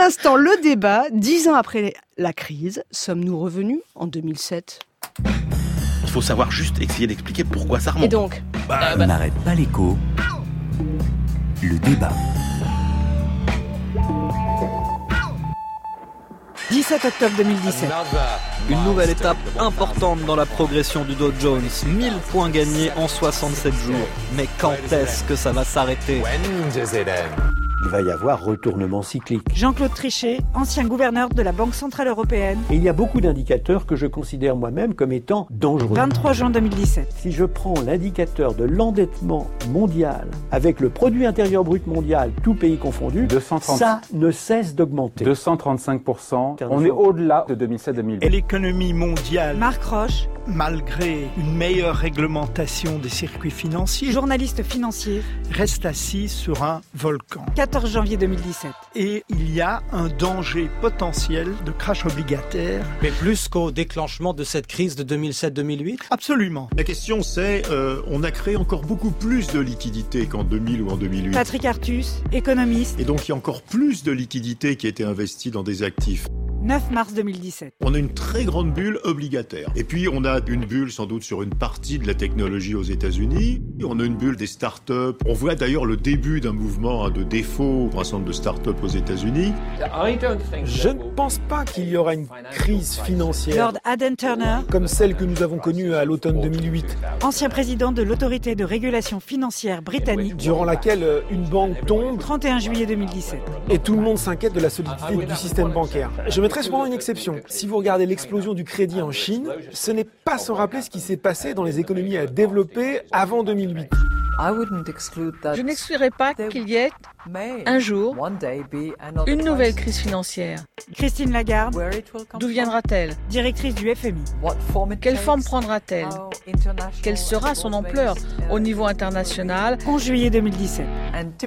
l'instant, le débat, dix ans après la crise, sommes-nous revenus en 2007 Il faut savoir juste essayer d'expliquer pourquoi ça remonte. Et donc Bah, On n'arrête pas l'écho. Le débat. 17 octobre 2017. Une nouvelle étape importante dans la progression du Dow Jones. 1000 points gagnés en 67 jours. Mais quand est-ce que ça va s'arrêter? Il va y avoir retournement cyclique. Jean-Claude Trichet, ancien gouverneur de la Banque Centrale Européenne. Et il y a beaucoup d'indicateurs que je considère moi-même comme étant dangereux. 23 juin 2017. Si je prends l'indicateur de l'endettement mondial avec le produit intérieur brut mondial, tout pays confondu, 230. ça ne cesse d'augmenter. 235%. On est au-delà de 2007-2008. Et l'économie mondiale, Marc Roche, malgré une meilleure réglementation des circuits financiers, journaliste financier. reste assise sur un volcan. 14 janvier 2017. Et il y a un danger potentiel de crash obligataire. Mais plus qu'au déclenchement de cette crise de 2007-2008 Absolument. La question c'est, euh, on a créé encore beaucoup plus de liquidités qu'en 2000 ou en 2008. Patrick Artus, économiste. Et donc il y a encore plus de liquidités qui étaient investies dans des actifs. 9 mars 2017. On a une très grande bulle obligataire. Et puis on a une bulle sans doute sur une partie de la technologie aux États-Unis. On a une bulle des startups. On voit d'ailleurs le début d'un mouvement hein, de défaut pour un certain nombre de startups aux États-Unis. Je ne pense pas qu'il y aura une crise financière Lord Aden Turner, comme celle que nous avons connue à l'automne 2008, ancien président de l'autorité de régulation financière britannique. durant laquelle euh, une banque tombe 31 juillet 2017. et tout le monde s'inquiète de la solidité du système bancaire. Je mettrai cependant une exception. Si vous regardez l'explosion du crédit en Chine, ce n'est pas sans rappeler ce qui s'est passé dans les économies à développer avant 2008. Je n'exclurais pas qu'il y ait un jour une nouvelle crise financière. Christine Lagarde, D'où viendra-t-elle? directrice du FMI. Quelle forme prendra-t-elle? Quelle sera son ampleur au niveau international? 11 juillet 2017.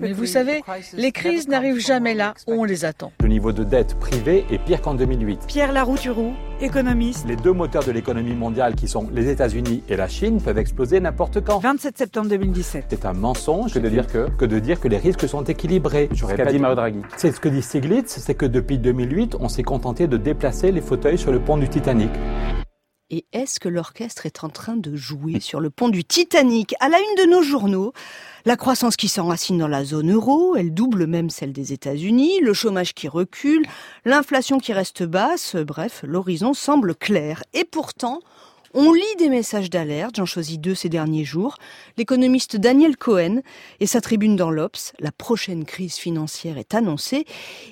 Mais vous savez, les crises n'arrivent jamais là où on les attend. Le niveau de dette privée est pire qu'en 2008. Pierre Larouturou, économiste. Les deux moteurs de l'économie mondiale, qui sont les États-Unis et la Chine, peuvent exploser n'importe quand. 27 septembre 2017. C'est un mensonge que de dire que, que de dire que les risques sont équilibrés. Je répète, dit Mario Draghi. C'est ce que dit Stiglitz, c'est que depuis 2008, on s'est contenté de déplacer les fauteuils sur le pont du Titanic. Et est-ce que l'orchestre est en train de jouer sur le pont du Titanic À la une de nos journaux, la croissance qui s'enracine dans la zone euro, elle double même celle des États-Unis, le chômage qui recule, l'inflation qui reste basse, bref, l'horizon semble clair. Et pourtant, on lit des messages d'alerte, j'en choisis deux ces derniers jours. L'économiste Daniel Cohen et sa tribune dans l'Obs, la prochaine crise financière est annoncée.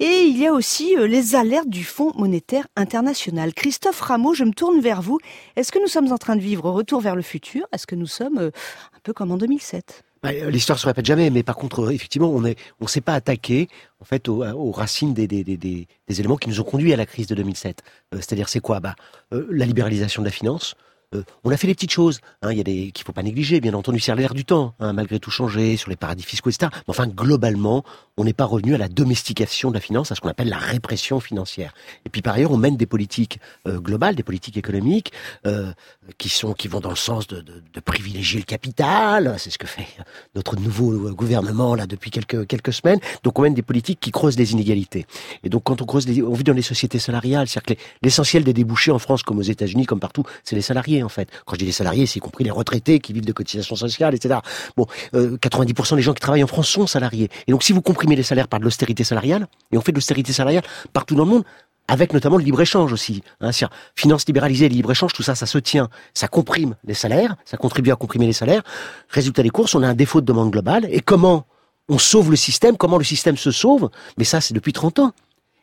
Et il y a aussi euh, les alertes du Fonds monétaire international. Christophe Rameau, je me tourne vers vous. Est-ce que nous sommes en train de vivre retour vers le futur? Est-ce que nous sommes euh, un peu comme en 2007 Bah, L'histoire se répète jamais, mais par contre, euh, effectivement, on on s'est pas attaqué en fait aux, racines des éléments qui nous ont conduits à la crise de 2007. Euh, C'est-à-dire, c'est quoi? Bah, euh, la libéralisation de la finance. Euh, on a fait les petites choses. Hein, il y a des qu'il faut pas négliger, bien entendu, c'est l'air du temps, hein, malgré tout changé sur les paradis fiscaux, etc. Mais enfin, globalement, on n'est pas revenu à la domestication de la finance, à ce qu'on appelle la répression financière. Et puis par ailleurs, on mène des politiques euh, globales, des politiques économiques, euh, qui sont qui vont dans le sens de, de, de privilégier le capital. C'est ce que fait notre nouveau euh, gouvernement là depuis quelques quelques semaines. Donc on mène des politiques qui creusent les inégalités. Et donc quand on creuse, les, on vit dans les sociétés salariales, c'est-à-dire que les- l'essentiel des débouchés en France comme aux États-Unis, comme partout, c'est les salariés en fait. Quand je dis les salariés, c'est y compris les retraités qui vivent de cotisations sociales, etc. Bon, euh, 90% des gens qui travaillent en France sont salariés. Et donc si vous comprimez les salaires par de l'austérité salariale, et on fait de l'austérité salariale partout dans le monde, avec notamment le libre-échange aussi. Hein, finance libéralisée, libre-échange, tout ça, ça se tient. Ça comprime les salaires, ça contribue à comprimer les salaires. Résultat des courses, on a un défaut de demande globale. Et comment on sauve le système Comment le système se sauve? Mais ça, c'est depuis 30 ans.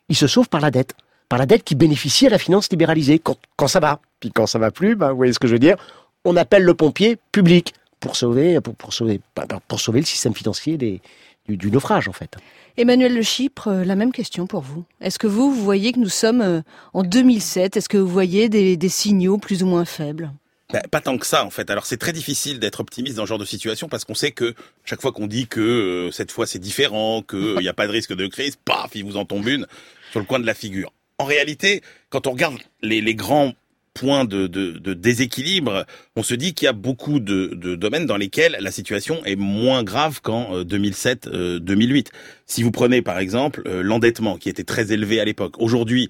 Il se sauve par la dette. Par la dette qui bénéficie à la finance libéralisée, quand, quand ça va. Puis quand ça va plus, ben, vous voyez ce que je veux dire On appelle le pompier public pour sauver, pour, pour sauver, pour sauver le système financier des, du, du naufrage, en fait. Emmanuel Le Chypre, euh, la même question pour vous. Est-ce que vous, vous voyez que nous sommes euh, en 2007 Est-ce que vous voyez des, des signaux plus ou moins faibles? Bah, pas tant que ça en fait. Alors c'est très difficile d'être optimiste dans ce genre de situation parce qu'on sait que chaque fois qu'on dit que euh, cette fois c'est différent, qu'il n'y a pas de risque de crise, paf, il vous en tombe une sur le coin de la figure. En réalité, quand on regarde les, les grands point de, de, de déséquilibre, on se dit qu'il y a beaucoup de, de, domaines dans lesquels la situation est moins grave qu'en 2007-2008. Si vous prenez par exemple l'endettement qui était très élevé à l'époque, aujourd'hui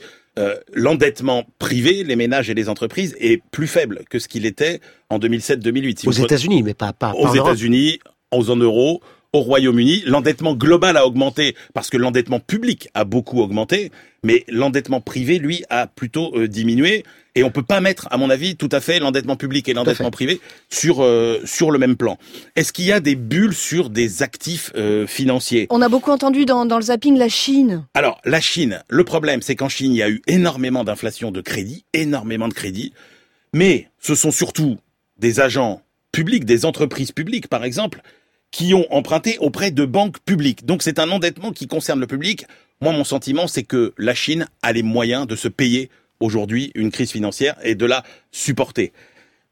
l'endettement privé, les ménages et les entreprises est plus faible que ce qu'il était en 2007-2008. aux États-Unis, mais pas, pas, aux États-Unis, en zone euro, au Royaume-Uni. L'endettement global a augmenté parce que l'endettement public a beaucoup augmenté, mais l'endettement privé, lui, a plutôt euh, diminué. Et on peut pas mettre, à mon avis, tout à fait l'endettement public et l'endettement privé sur euh, sur le même plan. Est-ce qu'il y a des bulles sur des actifs euh, financiers? On a beaucoup entendu dans, dans le zapping la Chine. Alors la Chine, le problème, c'est qu'en Chine, il y a eu énormément d'inflation de crédit, énormément de crédit, mais ce sont surtout des agents publics, des entreprises publiques, par exemple, qui ont emprunté auprès de banques publiques. Donc c'est un endettement qui concerne le public. Moi, mon sentiment, c'est que la Chine a les moyens de se payer aujourd'hui une crise financière et de la supporter.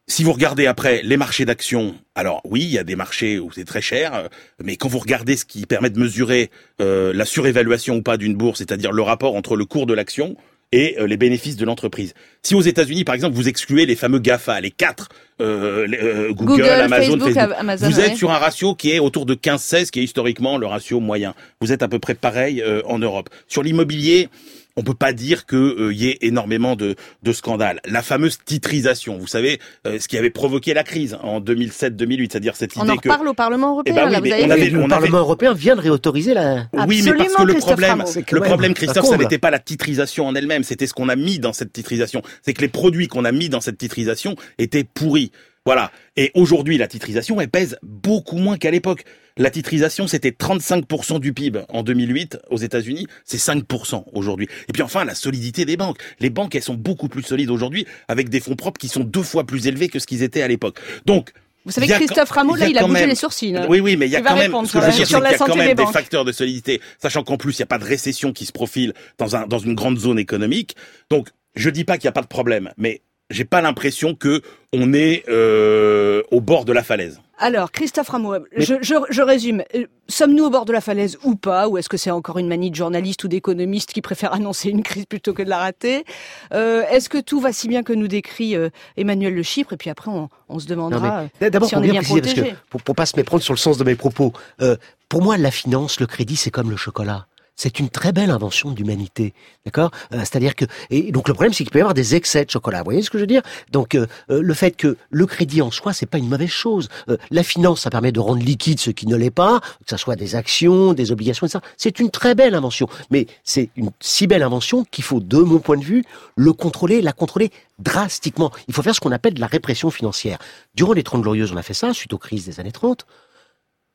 Si vous regardez après les marchés d'actions, alors oui, il y a des marchés où c'est très cher, mais quand vous regardez ce qui permet de mesurer euh, la surévaluation ou pas d'une bourse, c'est-à-dire le rapport entre le cours de l'action et euh, les bénéfices de l'entreprise. Si aux États-Unis, par exemple, vous excluez les fameux GAFA, les quatre, euh, euh, Google, Amazon, Facebook, vous êtes sur un ratio qui est autour de 15-16, qui est historiquement le ratio moyen. Vous êtes à peu près pareil en Europe. Sur l'immobilier, on peut pas dire qu'il euh, y ait énormément de, de, scandales. La fameuse titrisation, vous savez, euh, ce qui avait provoqué la crise en 2007-2008, c'est-à-dire cette on idée en que... parle au Parlement européen. Eh ben là, vous avez on avait, le Parlement européen vient de réautoriser la. Oui, mais parce que le problème, le problème, Christophe, ça n'était pas la titrisation en elle-même, c'était ce qu'on a mis dans cette titrisation. C'est que les produits qu'on a mis dans cette titrisation étaient pourris. Voilà. Et aujourd'hui, la titrisation, elle pèse beaucoup moins qu'à l'époque. La titrisation, c'était 35% du PIB en 2008 aux États-Unis, c'est 5% aujourd'hui. Et puis enfin, la solidité des banques. Les banques, elles sont beaucoup plus solides aujourd'hui avec des fonds propres qui sont deux fois plus élevés que ce qu'ils étaient à l'époque. Donc, vous savez que Christophe Rameau, là, il a bougé les sourcils. Hein. Oui, oui, mais il y a quand même, ce que je veux dire, qu'il y a quand même des, des facteurs de solidité, sachant qu'en plus, il n'y a pas de récession qui se profile dans, un, dans une grande zone économique. Donc, je dis pas qu'il n'y a pas de problème, mais j'ai pas l'impression que on est euh, au bord de la falaise. Alors, Christophe Rameau, je, je, je, résume. Euh, sommes-nous au bord de la falaise ou pas Ou est-ce que c'est encore une manie de journalistes ou d'économistes qui préfèrent annoncer une crise plutôt que de la rater? Euh, Est-ce que tout va si bien que nous décrit euh, Emmanuel Le Chypre? Et puis après, on, on se demandera D'abord, si on est bien protégé. Parce que, pour, pour pas se méprendre sur le sens de mes propos, pour moi, la finance, le crédit, c'est comme le chocolat c'est une très belle invention d'humanité, d'accord euh, C'est-à-dire que et donc le problème c'est qu'il peut y avoir des excès de chocolat. Vous voyez ce que je veux dire? Donc euh, euh, le fait que le crédit en soi c'est pas une mauvaise chose. la finance ça permet de rendre liquide ce qui ne l'est pas, que ça soit des actions, des obligations, etc. C'est une très belle invention, mais c'est une si belle invention qu'il faut, de mon point de vue, le contrôler, la contrôler drastiquement. Il faut faire ce qu'on appelle de la répression financière. Durant les 30 glorieuses, on a fait ça suite aux crises des années 30.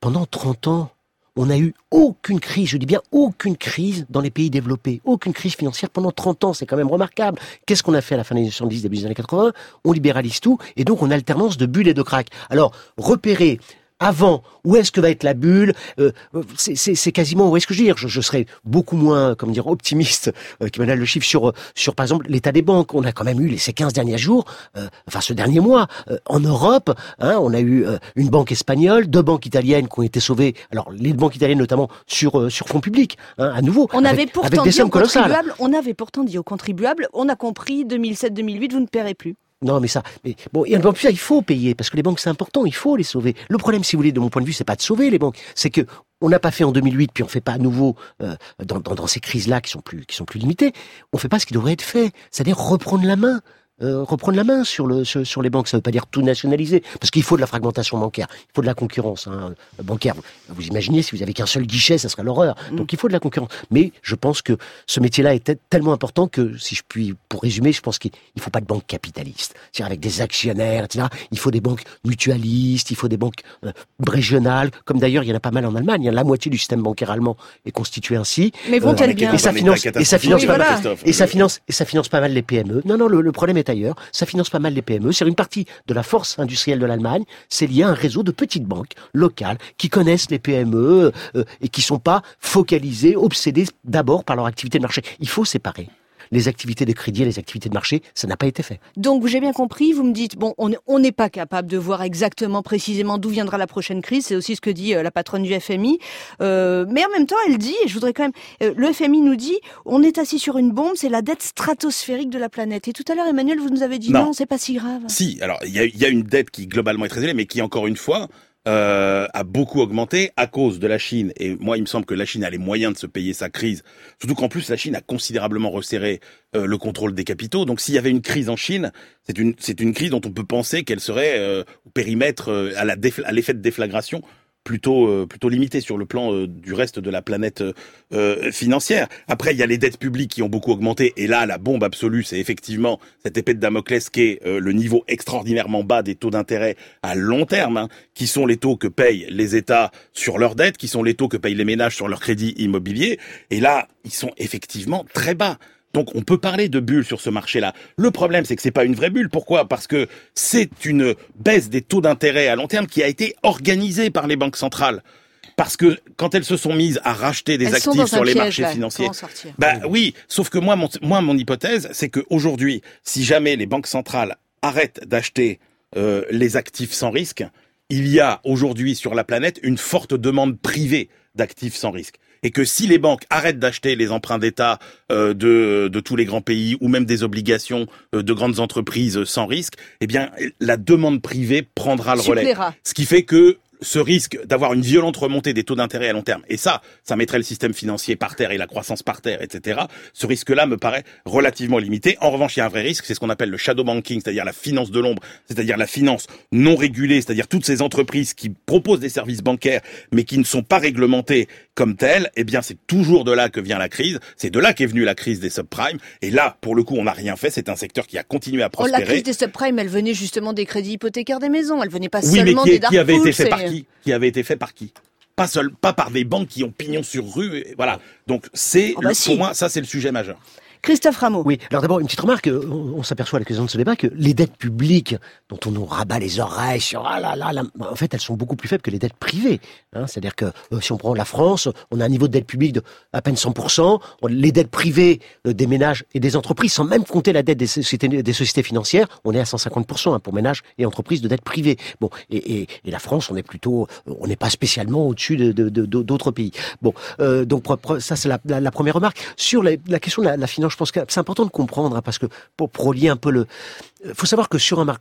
Pendant 30 ans, on n'a eu aucune crise, je dis bien aucune crise dans les pays développés, aucune crise financière pendant 30 ans, c'est quand même remarquable. Qu'est-ce qu'on a fait à la fin des années 70, début des années 80 On libéralise tout et donc on alternance de bulles et de cracks. Alors, repérer avant Où est-ce que va être la bulle euh, C'est quasiment où est-ce que je veux dire je, je, serais beaucoup moins, comment dire, optimiste euh, me le chiffre sur sur par exemple l'état des banques. On a quand même eu les ces 15 derniers jours, euh, enfin ce dernier mois, euh, en Europe, hein, on a eu euh, une banque espagnole, deux banques italiennes qui ont été sauvées. Alors les banques italiennes notamment sur sur fonds publics, hein, à nouveau. On avec, avait pourtant avec des dit sommes aux contribuables, on avait pourtant dit aux contribuables, on a compris 2007-2008, vous ne paierez plus. Non, mais ça, mais bon, il faut payer parce que les banques c'est important, il faut les sauver. Le problème, si vous voulez, de mon point de vue, c'est pas de sauver les banques, c'est que on n'a pas fait en 2008, puis on fait pas à nouveau euh, dans, ces crises-là qui sont plus qui sont plus limitées. On fait pas ce qui devrait être fait, c'est-à-dire reprendre la main. Euh, reprendre la main sur, le, sur, sur les banques. Ça ne veut pas dire tout nationaliser, parce qu'il faut de la fragmentation bancaire, il faut de la concurrence hein, bancaire. Vous, vous, imaginez, si vous avez qu'un seul guichet, ça serait l'horreur. Mm. Donc il faut de la concurrence. Mais je pense que ce métier-là est tellement important que, si je puis, pour résumer, je pense qu'il ne faut pas de banque capitaliste, c'est-à-dire avec des actionnaires, etc. Il faut des banques mutualistes, il faut des banques euh, régionales, comme d'ailleurs il y en a pas mal en Allemagne. La moitié du système bancaire allemand est constitué ainsi. Mais vont-elles Euh, bien et ça finance, et ça finance Oui, pas voilà. mal, et ça finance, et ça finance pas mal les PME. Non, non, le, le problème est ailleurs. Ça finance pas mal les PME. C'est une partie de la force industrielle de l'Allemagne. C'est lié à un réseau de petites banques locales qui connaissent les PME euh, et qui sont pas focalisées, obsédées d'abord par leur activité de marché. Il faut séparer. Les activités de crédit et les activités de marché, ça n'a pas été fait. Donc j'ai bien compris, vous me dites, bon, on n'est pas capable de voir exactement précisément d'où viendra la prochaine crise, c'est aussi ce que dit euh, la patronne du FMI, euh, mais en même temps elle dit, et je voudrais quand même, euh, le FMI nous dit, on est assis sur une bombe, c'est la dette stratosphérique de la planète. Et tout à l'heure Emmanuel, vous nous avez dit non, c'est pas si grave. Si, alors il y y a, une dette qui globalement est très élevée, mais qui encore une fois euh, a beaucoup augmenté à cause de la Chine. Et moi, il me semble que la Chine a les moyens de se payer sa crise. Surtout qu'en plus, la Chine a considérablement resserré euh, le contrôle des capitaux. Donc, s'il y avait une crise en Chine, c'est une c'est une crise dont on peut penser qu'elle serait euh, au périmètre à la à l'effet de déflagration plutôt euh, plutôt limité sur le plan euh, du reste de la planète euh, financière. Après, il y a les dettes publiques qui ont beaucoup augmenté, et là, la bombe absolue, c'est effectivement cette épée de Damoclès qui est le niveau extraordinairement bas des taux d'intérêt à long terme, hein, qui sont les taux que payent les États sur leurs dettes, qui sont les taux que payent les ménages sur leurs crédits immobiliers, et là, ils sont effectivement très bas. Donc on peut parler de bulle sur ce marché-là. Le problème, c'est que c'est pas une vraie bulle. Pourquoi? Parce que c'est une baisse des taux d'intérêt à long terme qui a été organisée par les banques centrales. Parce que quand elles se sont mises à racheter des actifs sur les marchés financiers, bah oui. Sauf que moi, mon, moi, mon hypothèse, c'est qu'aujourd'hui, si jamais les banques centrales arrêtent d'acheter euh, les actifs sans risque, il y a aujourd'hui sur la planète une forte demande privée d'actifs sans risque et que si les banques arrêtent d'acheter les emprunts d'État euh, de, de tous les grands pays ou même des obligations euh, de grandes entreprises sans risque, eh bien la demande privée prendra le relais. Ce qui fait que ce risque d'avoir une violente remontée des taux d'intérêt à long terme, et ça, ça mettrait le système financier par terre et la croissance par terre, etc. Ce risque-là me paraît relativement limité. En revanche, il y a un vrai risque, c'est ce qu'on appelle le shadow banking, c'est-à-dire la finance de l'ombre, c'est-à-dire la finance non régulée, c'est-à-dire toutes ces entreprises qui proposent des services bancaires mais qui ne sont pas réglementées comme telles. Eh bien, c'est toujours de là que vient la crise. C'est de là qu'est venue la crise des subprimes. Et là, pour le coup, on n'a rien fait. C'est un secteur qui a continué à prospérer. Oh, la crise des subprimes, elle venait justement des crédits hypothécaires des maisons. Elle venait pas seulement des qui avait été fait par qui avait été fait par qui pas seul, pas par des banques qui ont pignon sur rue. voilà. Donc c'est, oh, bah pour moi, ça c'est le sujet majeur. Christophe Rameau. Oui, alors d'abord une petite remarque, on, s'aperçoit à l'occasion de ce débat que les dettes publiques dont on nous rabat les oreilles sur ah là là, en fait elles sont beaucoup plus faibles que les dettes privées. Hein. C'est-à-dire que euh, si on prend la France, on a un niveau de dette publique de à peine 100%, les dettes privées euh, des ménages et des entreprises, sans même compter la dette des sociétés, financières, on est à 150% hein, pour ménages et entreprises de dette privée. Bon, et, la France, on est plutôt, on n'est pas spécialement au-dessus de, d'autres pays. Bon, euh, donc ça c'est la, première remarque. Sur la, la question de la finance je pense que c'est important de comprendre, hein, parce que pour, relier un peu le... Il faut savoir que sur un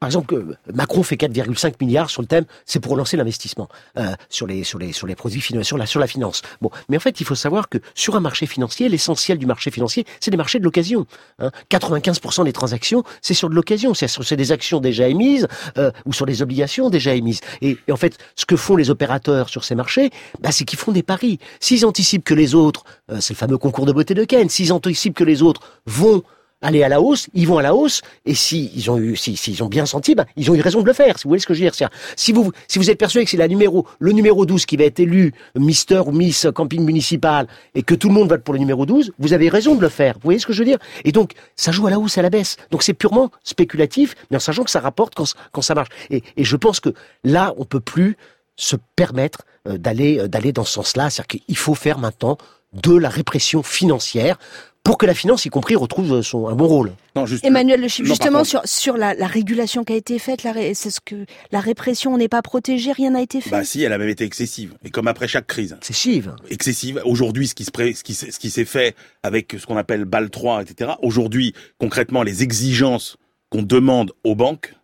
par exemple, Macron fait 4,5 milliards sur le thème, c'est pour lancer l'investissement euh, sur les sur les sur les produits financiers, sur la sur la finance. Bon, mais en fait, il faut savoir que sur un marché financier, l'essentiel du marché financier, c'est les marchés de l'occasion. Hein. 95% des transactions, c'est sur de l'occasion, c'est des actions déjà émises euh, ou sur des obligations déjà émises. Et, en fait, ce que font les opérateurs sur ces marchés, bah, c'est qu'ils font des paris. S'ils anticipent que les autres, euh, c'est le fameux concours de beauté de Ken, s'ils anticipent que les autres vont aller à la hausse, ils vont à la hausse, et si ils ont eu, si, s'ils ont bien senti, ben, ils ont eu raison de le faire. Si vous voyez ce que je veux dire, si vous, si vous êtes persuadé que c'est la numéro, le numéro 12 qui va être élu Mister ou Miss Camping Municipal, et que tout le monde vote pour le numéro 12, vous avez raison de le faire. Vous voyez ce que je veux dire? Et donc, ça joue à la hausse et à la baisse. Donc c'est purement spéculatif, mais en sachant que ça rapporte quand, quand ça marche. Et, et je pense que là, on peut plus se permettre euh, d'aller, euh, d'aller dans ce sens-là. C'est-à-dire qu'il faut faire maintenant de la répression financière pour que la finance, y compris, retrouve son, un bon rôle. Non, Emmanuel Le justement sur, sur la, régulation qui a été faite, c'est ce que la répression, on n'est pas protégé, rien n'a été fait. Bah si, elle a même été excessive. Et comme après chaque crise. Excessive. Excessive. Aujourd'hui, ce qui se ce qui, ce qui s'est fait avec ce qu'on appelle BAL 3, etc. Aujourd'hui, concrètement, les exigences qu'on demande aux banques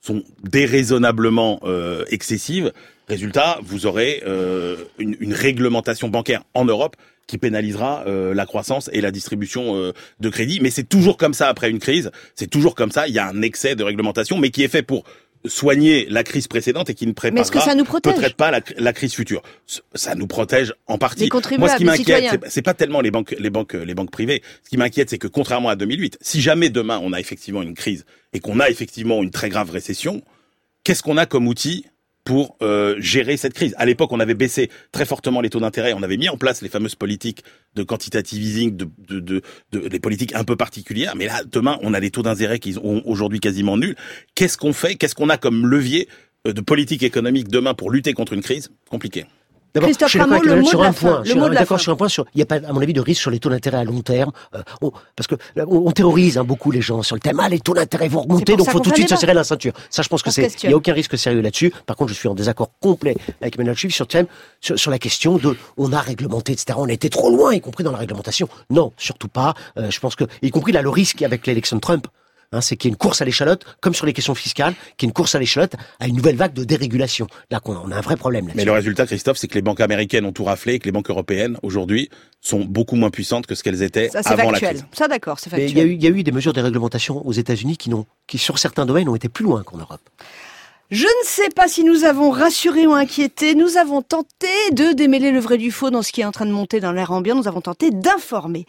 sont déraisonnablement euh, excessives. Résultat, vous aurez euh, une, une, réglementation bancaire en Europe qui pénalisera euh, la croissance et la distribution euh, de crédit. Mais c'est toujours comme ça après une crise. C'est toujours comme ça. Il y a un excès de réglementation, mais qui est fait pour soigner la crise précédente et qui ne préparera peut-être pas la, la, crise future. Ça nous protège en partie. Moi, ce qui m'inquiète, c'est pas tellement les banques, les banques, les banques privées. Ce qui m'inquiète, c'est que contrairement à 2008, si jamais demain on a effectivement une crise et qu'on a effectivement une très grave récession, qu'est-ce qu'on a comme outil pour euh, gérer cette crise. À l'époque, on avait baissé très fortement les taux d'intérêt, on avait mis en place les fameuses politiques de quantitative easing, de, de, de, de des politiques un peu particulières. Mais là, demain, on a des taux d'intérêt qui sont aujourd'hui quasiment nuls. Qu'est-ce qu'on fait? Qu'est-ce qu'on a comme levier euh, de politique économique demain pour lutter contre une crise? Compliqué. Christophe Rameau, le mot sur de un point. De la D'accord sur un point. Sur, il n'y a pas, à mon avis, de risque sur les taux d'intérêt à long terme, euh, on- parce que là, on, on terrorise hein, beaucoup les gens sur le thème. Ah, les taux d'intérêt vont remonter, donc faut tout de suite se serrer la ceinture. Ça, je pense que c'est, il n'y a aucun risque sérieux là-dessus. Par contre, je suis en désaccord complet avec Emmanuel Chief sur le thème, sur, sur la question de, on a réglementé, etc. On a été trop loin, y compris dans la réglementation. Non, surtout pas. Euh, je pense que, y compris là, le risque avec l'élection de Trump. Hein, c'est qu'il y a une course à l'échalote, comme sur les questions fiscales, qu'il y a une course à l'échalote à une nouvelle vague de dérégulation. Là, qu'on on a un vrai problème là-dessus. Mais le résultat, Christophe, c'est que les banques américaines ont tout raflé et que les banques européennes, aujourd'hui, sont beaucoup moins puissantes que ce qu'elles étaient Ça, c'est avant la factuel. crise. Ça, d'accord, c'est Mais factuel. il y, a eu, il y a eu des mesures de réglementation aux États-Unis qui, n'ont, qui, sur certains domaines, ont été plus loin qu'en Europe. Je ne sais pas si nous avons rassuré ou inquiété. Nous avons tenté de démêler le vrai du faux dans ce qui est en train de monter dans l'air ambiant. Nous avons tenté d'informer.